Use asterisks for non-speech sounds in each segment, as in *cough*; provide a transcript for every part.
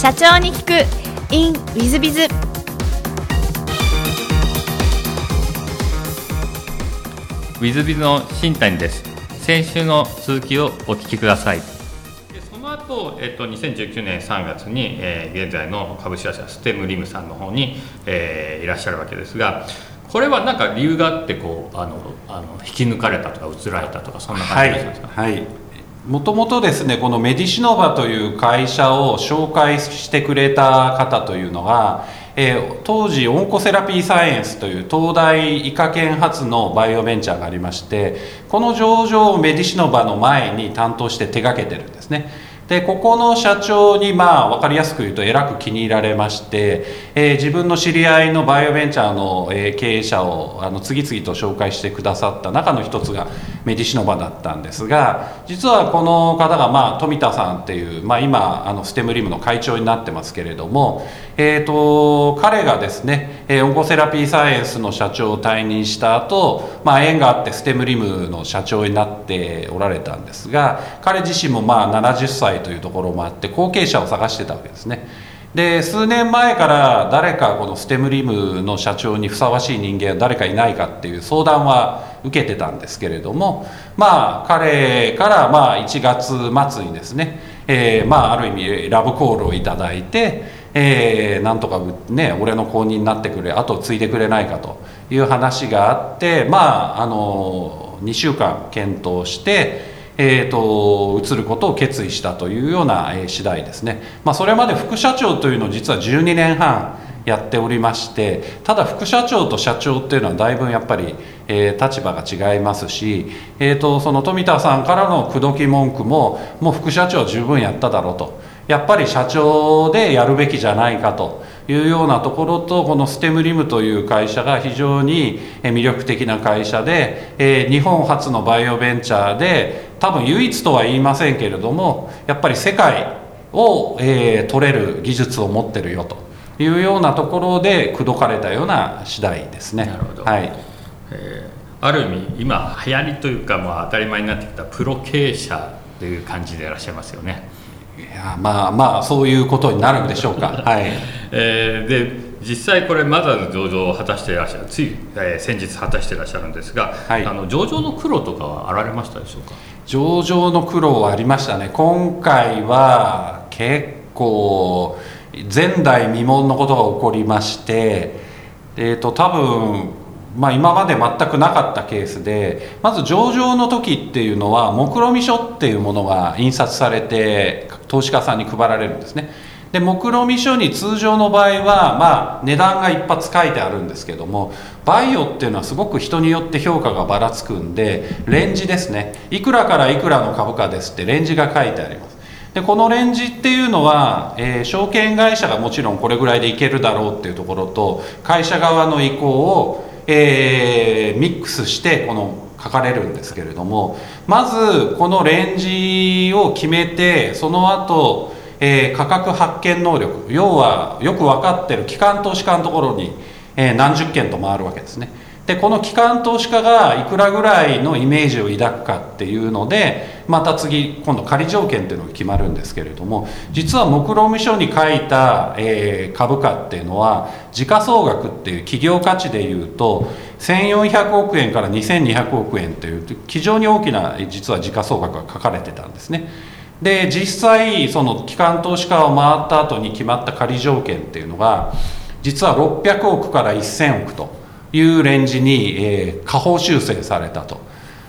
社長に聞く。In ウィズビズウィズビズの新谷です。先週の続きをお聞きください。でその後、えっと2019年3月に、えー現在の株式会社ステムリムさんの方に、えーいらっしゃるわけですがこれは何か理由があってこうあのあの引き抜かれたとか移られたとかそんなはい感じがしますか、、はい。もともとですね、このメディシノバという会社を紹介してくれた方というのが、えー当時オンコセラピーサイエンスという東大医科研発のバイオベンチャーがありましてこの上場をメディシノバの前に担当して手がけてるんですね。でここの社長にまあ分かりやすく言うとえらく気に入られまして、えー自分の知り合いのバイオベンチャーの、え経営者をあの次々と紹介してくださった中の一つがメディシノバだったんですが実はこの方が、まあ、富田さんっていう、まあ、今あのステムリムの会長になってますけれども、えー、と彼がですね、えーオンコセラピーサイエンスの社長を退任した後、まあ縁があってステムリムの社長になっておられたんですが彼自身もまあ70歳というところもあって後継者を探してたわけですね。で数年前から誰かこのステムリムの社長にふさわしい人間は誰かいないかっていう相談は受けてたんですけれどもまあ彼からまあ1月末にですね、えーまあある意味ラブコールをいただいて、えーなんとかね俺の後任になってくれ後を継いでくれないかという話があってまああの2週間検討してえー、と移ることを決意したというような、えー次第ですね、まあ、それまで副社長というのを実は12年半やっておりましてただ副社長と社長っていうのはだいぶやっぱり、えー立場が違いますし、えー、とその富田さんからの口説き文句ももう副社長は十分やっただろうと。やっぱり社長でやるべきじゃないかというようなところとこのステムリムという会社が非常にえー魅力的な会社で、えー日本初のバイオベンチャーで多分唯一とは言いませんけれどもやっぱり世界を、えー取れる技術を持ってるよというようなところで口説かれたような次第ですね。なるほどはいえーある意味今流行りというかもう当たり前になってきたプロ経営者という感じでいらっしゃいますよね。いやまあまあそういうことになるんでしょうか。*laughs* はい。えーで実際これマザーズ上場を果たしていらっしゃるつい、えー先日果たしていらっしゃるんですが、はい。あの上場の苦労とかはあられましたでしょうか？上場の苦労はありましたね。今回は結構前代未聞のことが起こりましてえー、と多分まあ、今まで全くなかったケースでまず上場の時っていうのは目論見書っていうものが印刷されて投資家さんに配られるんですね。で目論見書に通常の場合は、まあ、値段が一発書いてあるんですけどもバイオっていうのはすごく人によって評価がばらつくんでレンジですね。いくらからいくらの株価ですってレンジが書いてあります。でこのレンジっていうのは、えー証券会社がもちろんこれぐらいでいけるだろうっていうところと会社側の意向を、えーミックスしてこの書かれるんですけれどもまずこのレンジを決めてその後、えー価格発見能力要はよく分かってる機関投資家のところに、えー何十件と回るわけですね。でこの機関投資家がいくらぐらいのイメージを抱くかっていうのでまた次今度仮条件っていうのが決まるんですけれども実は目論見書に書いた、えー株価っていうのは時価総額っていう企業価値でいうと1400億円から2200億円という非常に大きな実は時価総額が書かれてたんですね。で実際その機関投資家を回った後に決まった仮条件っていうのが実は600億から1000億というレンジに、えー下方修正されたと。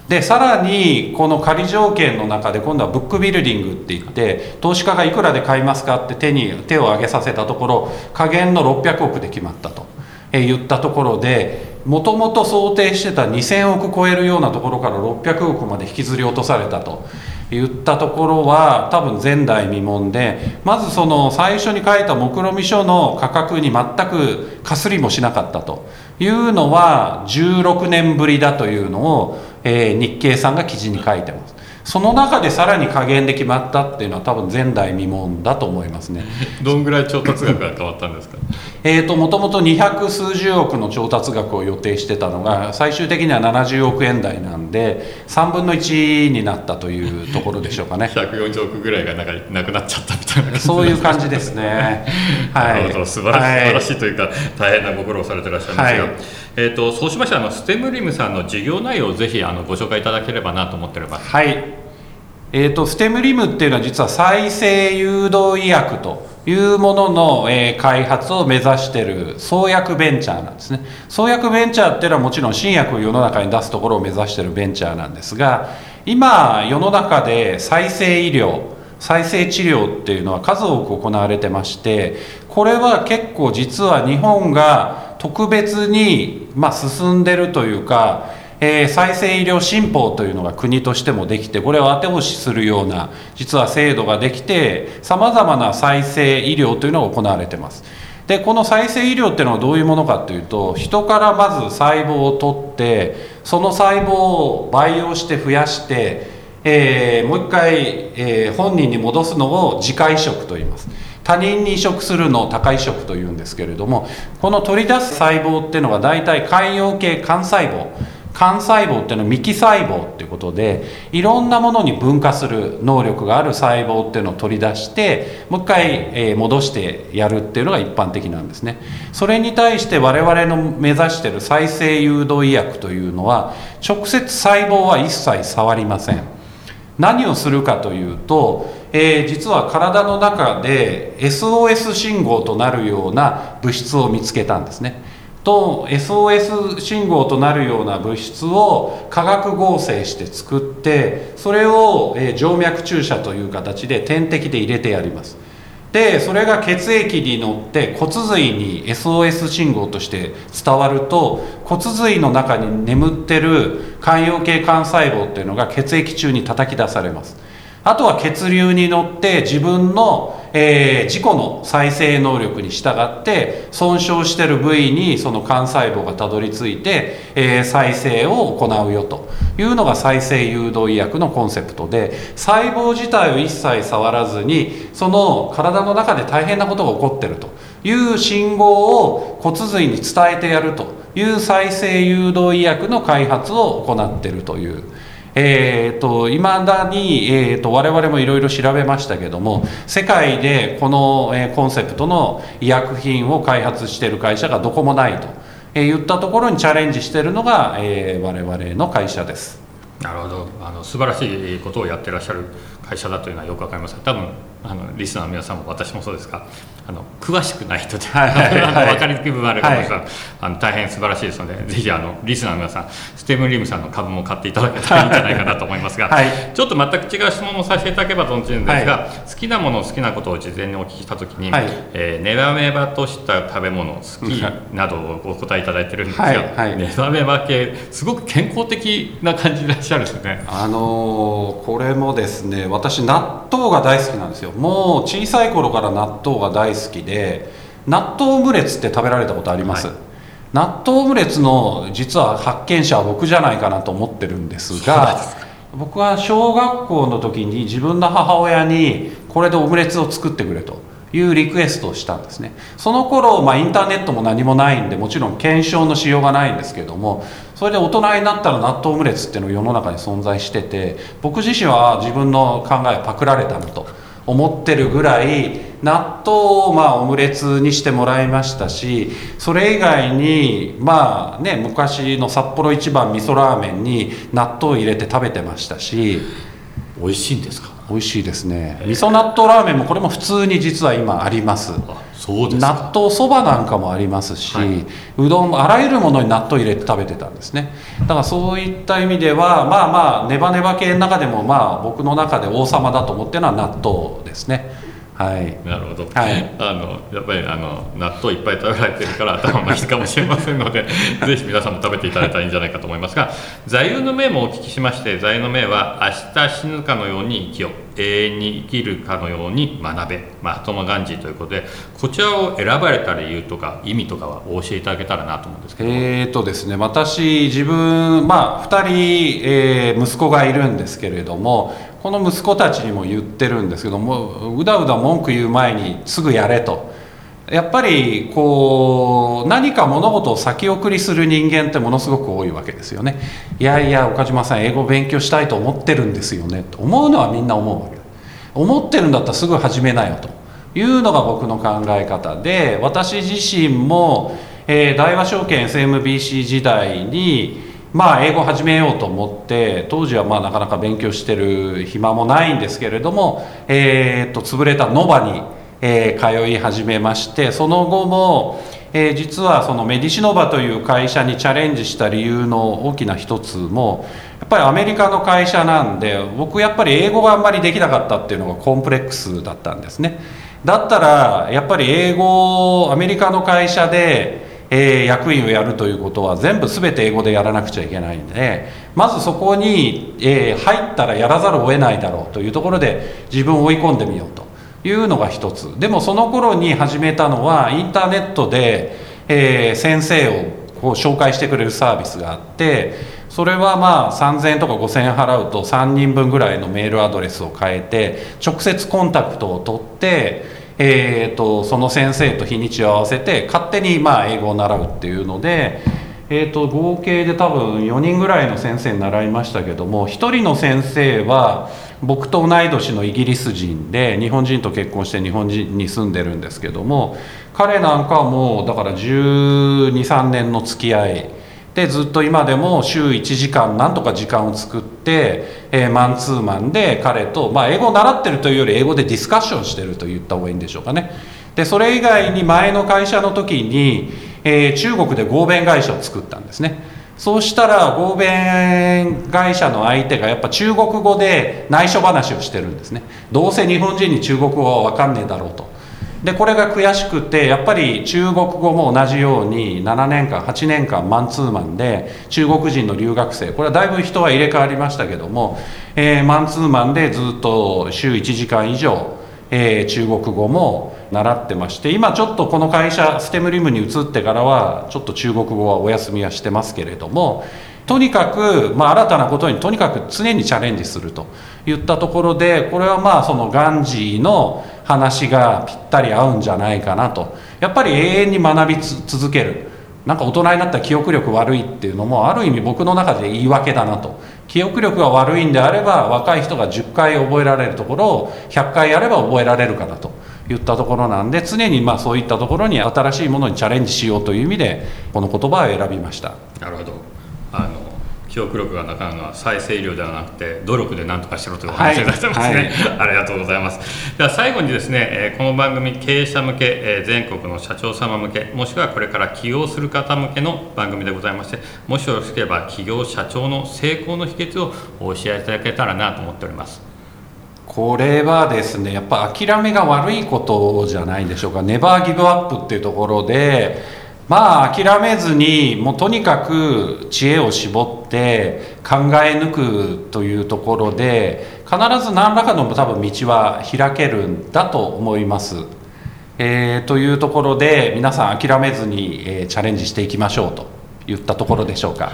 でさらにこの仮条件の中で今度はブックビルディングって言って投資家がいくらで買いますかって手に手を挙げさせたところ下限の600億で決まったと、え言ったところでもともと想定してた2000億超えるようなところから600億まで引きずり落とされたと。言ったところは多分前代未聞でまずその最初に書いた目論見書の価格に全くかすりもしなかったというのは16年ぶりだというのを、えー日経さんが記事に書いてます。その中でさらに加減で決まったっていうのは多分前代未聞だと思いますね。*laughs* どんぐらい調達額が変わったんですか？えーともともと200数十億の調達額を予定してたのが最終的には70億円台なんで3分の1になったというところでしょうかね。*laughs* 140億ぐらいがなんかなくなっちゃったみたいなそういう感じですね。*laughs* なるほど。素晴らしい、素晴らしいというか大変なご苦労されてらっしゃいますが、はい。えー、とそうしましてあのステムリムさんの事業内容をぜひあのご紹介いただければなと思っておりますはい。えーと、ステムリムっていうのは実は再生誘導医薬というものの、え開発を目指してる創薬ベンチャーなんですね。創薬ベンチャーっていうのはもちろん新薬を世の中に出すところを目指してるベンチャーなんですが今世の中で再生医療再生治療っていうのは数多く行われてましてこれは結構実は日本が特別に、まあ、進んでるというかえー再生医療新法というのが国としてもできてこれを後押しするような実は制度ができてさまざまな再生医療というのが行われてます。でこの再生医療っていうのはどういうものかというと人からまず細胞を取ってその細胞を培養して増やして、えーもう一回、えー本人に戻すのを自家移植と言います。他人に移植するのを高移植というんですけれどもこの取り出す細胞っていうのが大体寛容系幹細胞。幹細胞っていうのは幹細胞っていうことでいろんなものに分化する能力がある細胞っていうのを取り出してもう一回、え戻してやるっていうのが一般的なんですね。それに対して我々の目指してる再生誘導医薬というのは直接細胞は一切触りません。何をするかというと、えー実は体の中で SOS 信号となるような物質を見つけたんですね。と SOS 信号となるような物質を化学合成して作ってそれを、え静脈注射という形で点滴で入れてやります。でそれが血液に乗って骨髄に SOS 信号として伝わると骨髄の中に眠ってる寛容系幹細胞っていうのが血液中に叩き出されます。あとは血流に乗って自分の、えー自己の再生能力に従って損傷してる部位にその幹細胞がたどり着いて、えー再生を行うよというのが再生誘導医薬のコンセプトで細胞自体を一切触らずにその体の中で大変なことが起こってるという信号を骨髄に伝えてやるという再生誘導医薬の開発を行っているという。えー、と未だに、えー、と我々もいろいろ調べましたけども世界でこの、えーコンセプトの医薬品を開発している会社がどこもないと、えー言ったところにチャレンジしているのが、えー我々の会社です。なるほどあの素晴らしいことをやってらっしゃる会社だというのはよく分かります多分あのリスナーの皆さんも私もそうですがあの詳しくない人で、はいはい分かりにくい部分あるかもしれなあの大変素晴らしいですのでぜひあのリスナーの皆さんステムリムさんの株も買っていただけたらいいんじゃないかなと思いますが、はい。ちょっと全く違う質問をさせていただければと思うんですが、好きなもの好きなことを事前にお聞きしたときに、はい。えーネバネバとした食べ物好きなどをお答えいただいてるんですが、はいはい。ネバネバ系すごく健康的な感じでいらっしゃるんですよね。あのーこれもですね私納豆が大好きなんですよもう小さい頃から納豆が大好きで納豆オムレツって食べられたことあります、はい。納豆オムレツの実は発見者は僕じゃないかなと思ってるんですが僕は小学校の時に自分の母親にこれでオムレツを作ってくれというリクエストをしたんですね。その頃、まあ、インターネットも何もないんでもちろん検証のしようがないんですけどもそれで大人になったら納豆オムレツっていうのが世の中に存在してて僕自身は自分の考えパクられたなと思ってるぐらい納豆をまあオムレツにしてもらいましたしそれ以外にまあね昔の札幌一番味噌ラーメンに納豆を入れて食べてましたし。美味しいんですか？美味しいですね。味噌納豆ラーメンもこれも普通に実は今あります納豆そばなんかもありますし、はい。うどんあらゆるものに納豆入れて食べてたんですね。だからそういった意味ではまあまあネバネバ系の中でもまあ僕の中で王様だと思ってるのは納豆ですね。はい。なるほど、はい。あのやっぱりあの納豆いっぱい食べられてるから頭がいいかもしれませんので *laughs* ぜひ皆さんも食べていただいたらいいんじゃないかと思いますが座右の銘もお聞きしまして座右の銘は「明日死ぬかのように生きよ永遠に生きるかのように学べ」マハトマ・ガンジーということでこちらを選ばれた理由とか意味とかはお教えいただけたらなと思うんですけど、えーとですね、私自分、まあ、2人、えー息子がいるんですけれどもこの息子たちにも言ってるんですけどもうだうだ文句言う前にすぐやれと。やっぱりこう何か物事を先送りする人間ってものすごく多いわけですよね。いやいや岡島さん英語勉強したいと思ってるんですよね。と思うのはみんな思うわけ思ってるんだったらすぐ始めなよと。いうのが僕の考え方で私自身も、えー大和証券 SMBC 時代にまあ英語始めようと思って当時はまあなかなか勉強してる暇もないんですけれども、えー、と潰れたノバに、えー通い始めましてその後も、えー実はそのメディシノバという会社にチャレンジした理由の大きな一つもやっぱりアメリカの会社なんで僕やっぱり英語があんまりできなかったっていうのがコンプレックスだったんですね。だったらやっぱり英語アメリカの会社で、えー役員をやるということは全部全て英語でやらなくちゃいけないんでまずそこに、えー入ったらやらざるを得ないだろうというところで自分を追い込んでみようと。いうのが一つ。でもその頃に始めたのはインターネットで、えー先生をこう紹介してくれるサービスがあってそれはまあ3000円とか5000円払うと3人分ぐらいのメールアドレスを変えて直接コンタクトを取って、えー、とその先生と日にちを合わせて勝手にまあ英語を習うっていうので、えー、と合計で多分4人ぐらいの先生に習いましたけども1人の先生は僕と同い年のイギリス人で日本人と結婚して日本人に住んでるんですけども彼なんかはもうだから1 2 3年の付き合いでずっと今でも週1時間なんとか時間を作って、えーマンツーマンで彼と、まあ、英語を習ってるというより英語でディスカッションしてると言った方がいいんでしょうかね。でそれ以外に前の会社の時に、えー中国で合弁会社を作ったんですね。そうしたら合弁会社の相手がやっぱ中国語で内緒話をしてるんですね。どうせ日本人に中国語は分かんねえだろうと。でこれが悔しくてやっぱり中国語も同じように7年間8年間マンツーマンで中国人の留学生。これはだいぶ人は入れ替わりましたけども、えーマンツーマンでずっと週1時間以上、えー中国語も習ってまして今ちょっとこの会社ステムリムに移ってからはちょっと中国語はお休みはしてますけれどもとにかく、まあ、新たなことにとにかく常にチャレンジするといったところでこれはまあそのガンジーの話がぴったり合うんじゃないかなと。やっぱり永遠に学び続ける。なんか大人になったら記憶力悪いっていうのもある意味僕の中で言い訳だなと。記憶力が悪いんであれば若い人が10回覚えられるところを100回やれば覚えられるかなと。いったところなんで常にまあそういったところに新しいものにチャレンジしようという意味でこの言葉を選びました。なるほど。あの記憶力がなくなるのは再生医療ではなくて努力で何とかしろというお話になってますね、ありがとうございます。では最後にですね、えーこの番組経営者向け、えー全国の社長様向けもしくはこれから起業する方向けの番組でございましてもしよろしければ起業社長の成功の秘訣をお教えいただけたらなと思っておりますこれはですねやっぱ諦めが悪いことじゃないんでしょうかネバーギブアップっていうところでまあ諦めずにもうとにかく知恵を絞って考え抜くというところで必ず何らかの多分道は開けるんだと思います。えーというところで皆さん諦めずに、えーチャレンジしていきましょうといったところでしょうか。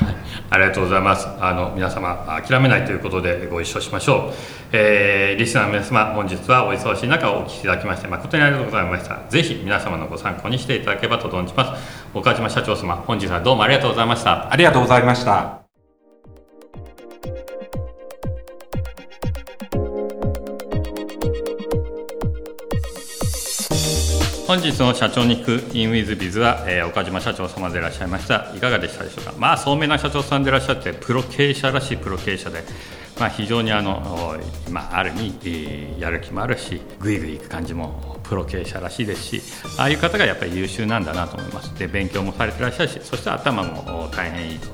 ありがとうございます。あの皆様諦めないということでご一緒しましょう。えーリスナーの皆様本日はお忙しい中お聞きいただきまして誠にありがとうございました。ぜひ皆様のご参考にしていただければと存じます。岡島社長様本日はどうもありがとうございました。ありがとうございました。本日の社長に聞く in with biz は、えー岡島社長様でいらっしゃいました。いかがでしたでしょうか？まあ聡明な社長さんでいらっしゃってプロ経営者らしいプロ経営者でまあ非常にあの、まあ、ある意味、やる気もあるしぐいぐいいく感じもプロ経営者らしいですしああいう方がやっぱり優秀なんだなと思います。で勉強もされてらっしゃるしそして頭も大変いい。と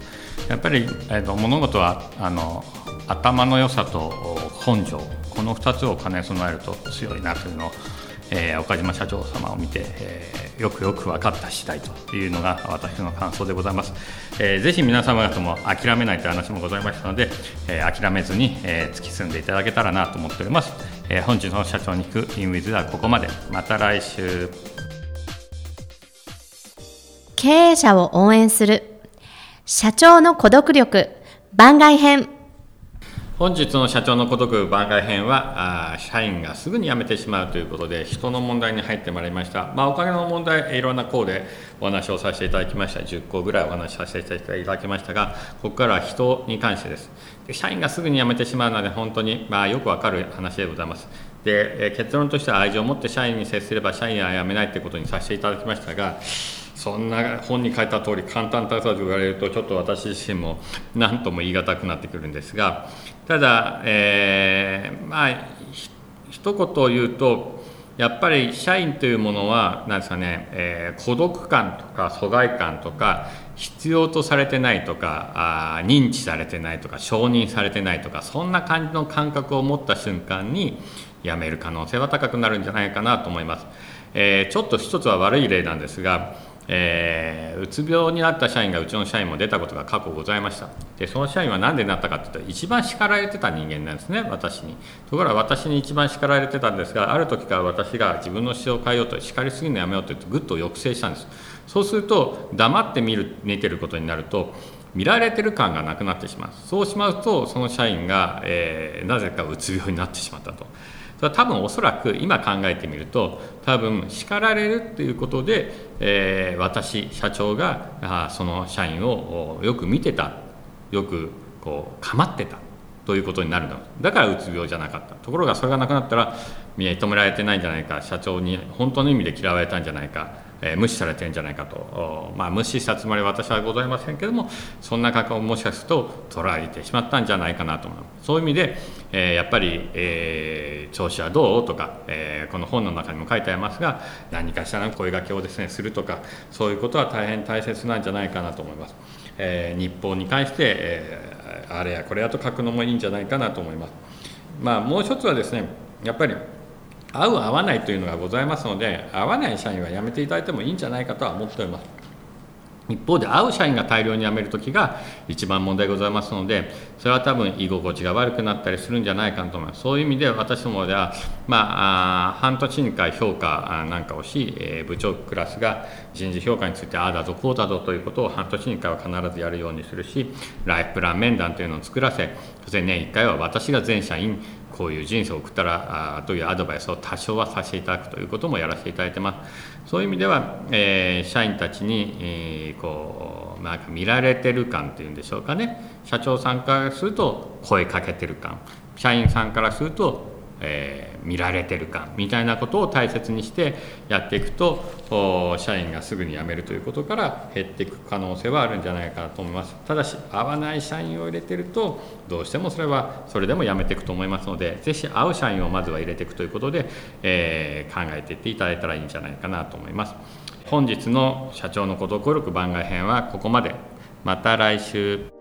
やっぱり、えーと物事はあの頭の良さと根性この2つを兼ね備えると強いなというのをえー、岡島社長様を見て、えー、よくよく分かった次第というのが私の感想でございます、えー、ぜひ皆様方も諦めないという話もございましたので、えー、諦めずに、えー、突き進んでいただけたらなと思っております、えー、本日の社長に行くインウィズはここまで。また来週。経営者を応援する社長の孤独力番外編。本日の社長の孤独番外編はあ社員がすぐに辞めてしまうということで人の問題に入ってまいりました、まあ、おかげの問題いろんな項でお話をさせていただきました。10個ぐらいお話しさせていただきましたがここからは人に関してです。で社員がすぐに辞めてしまうので本当に、まあ、よくわかる話でございます。で結論としては愛情を持って社員に接すれば社員は辞めないということにさせていただきましたがそんな本に書いた通り簡単だと言われるとちょっと私自身も何とも言い難くなってくるんですがただ、えー、まあ一言言うとやっぱり社員というものは何ですかね、えー、孤独感とか疎外感とか必要とされてないとかあ認知されてないとか承認されてないとかそんな感じの感覚を持った瞬間に辞める可能性は高くなるんじゃないかなと思います。えー、ちょっと一つは悪い例なんですがえー、うつ病になった社員がうちの社員も出たことが過去ございました。でその社員は何でなったかっていうと一番叱られてた人間なんですね私に。ところが私に一番叱られてたんですがある時から私が自分の姿勢を変えようと叱りすぎるのやめようと言ってぐっと抑制したんです。そうすると黙って見る見てることになると見られてる感がなくなってしまう。そうしまうとその社員が、えー、なぜかうつ病になってしまったと。それは多分おそらく今考えてみると多分叱られるっていうことで、えー、私社長があその社員をよく見てたよくこう構ってたということになるの。だからうつ病じゃなかった。ところがそれがなくなったら認められてないんじゃないか。社長に本当の意味で嫌われたんじゃないか。え、無視されてるんじゃないかと、まあ、無視したつもりは私はございませんけどもそんな感覚をもしかすると捉えてしまったんじゃないかなと思いますそういう意味で、えー、やっぱり、えー、調子はどうとか、えこの本の中にも書いてありますが何かしらの声がけをですねするとかそういうことは大変大切なんじゃないかなと思います、え日報に関して、えあれやこれやと書くのもいいんじゃないかなと思います。まあもう一つはですねやっぱり合う合わないというのがございますので合わない社員は辞めていただいてもいいんじゃないかとは思っております。一方で合う社員が大量に辞めるときが一番問題ございますのでそれは多分居心地が悪くなったりするんじゃないかと思います。そういう意味で私どもでは、まあ、半年に1回評価なんかをし、え部長クラスが人事評価についてああだぞこうだぞということを半年に1回は必ずやるようにするしライフプラン面談というのを作らせそして年1回は私が全社員こういう人生を送ったらあというアドバイスを多少はさせていただくということもやらせていただいてます。そういう意味では、えー、社員たちに、えー、こうなんか見られてる感っていうんでしょうかね。社長さんからすると声かけてる感。社員さんからするとえー、見られてるかみたいなことを大切にしてやっていくと社員がすぐに辞めるということから減っていく可能性はあるんじゃないかなと思います。ただし合わない社員を入れてるとどうしてもそれはそれでも辞めていくと思いますので是非合う社員をまずは入れていくということで、えー、考えていっていただいたらいいんじゃないかなと思います。本日の社長の孤独力番外編はここまで。また来週。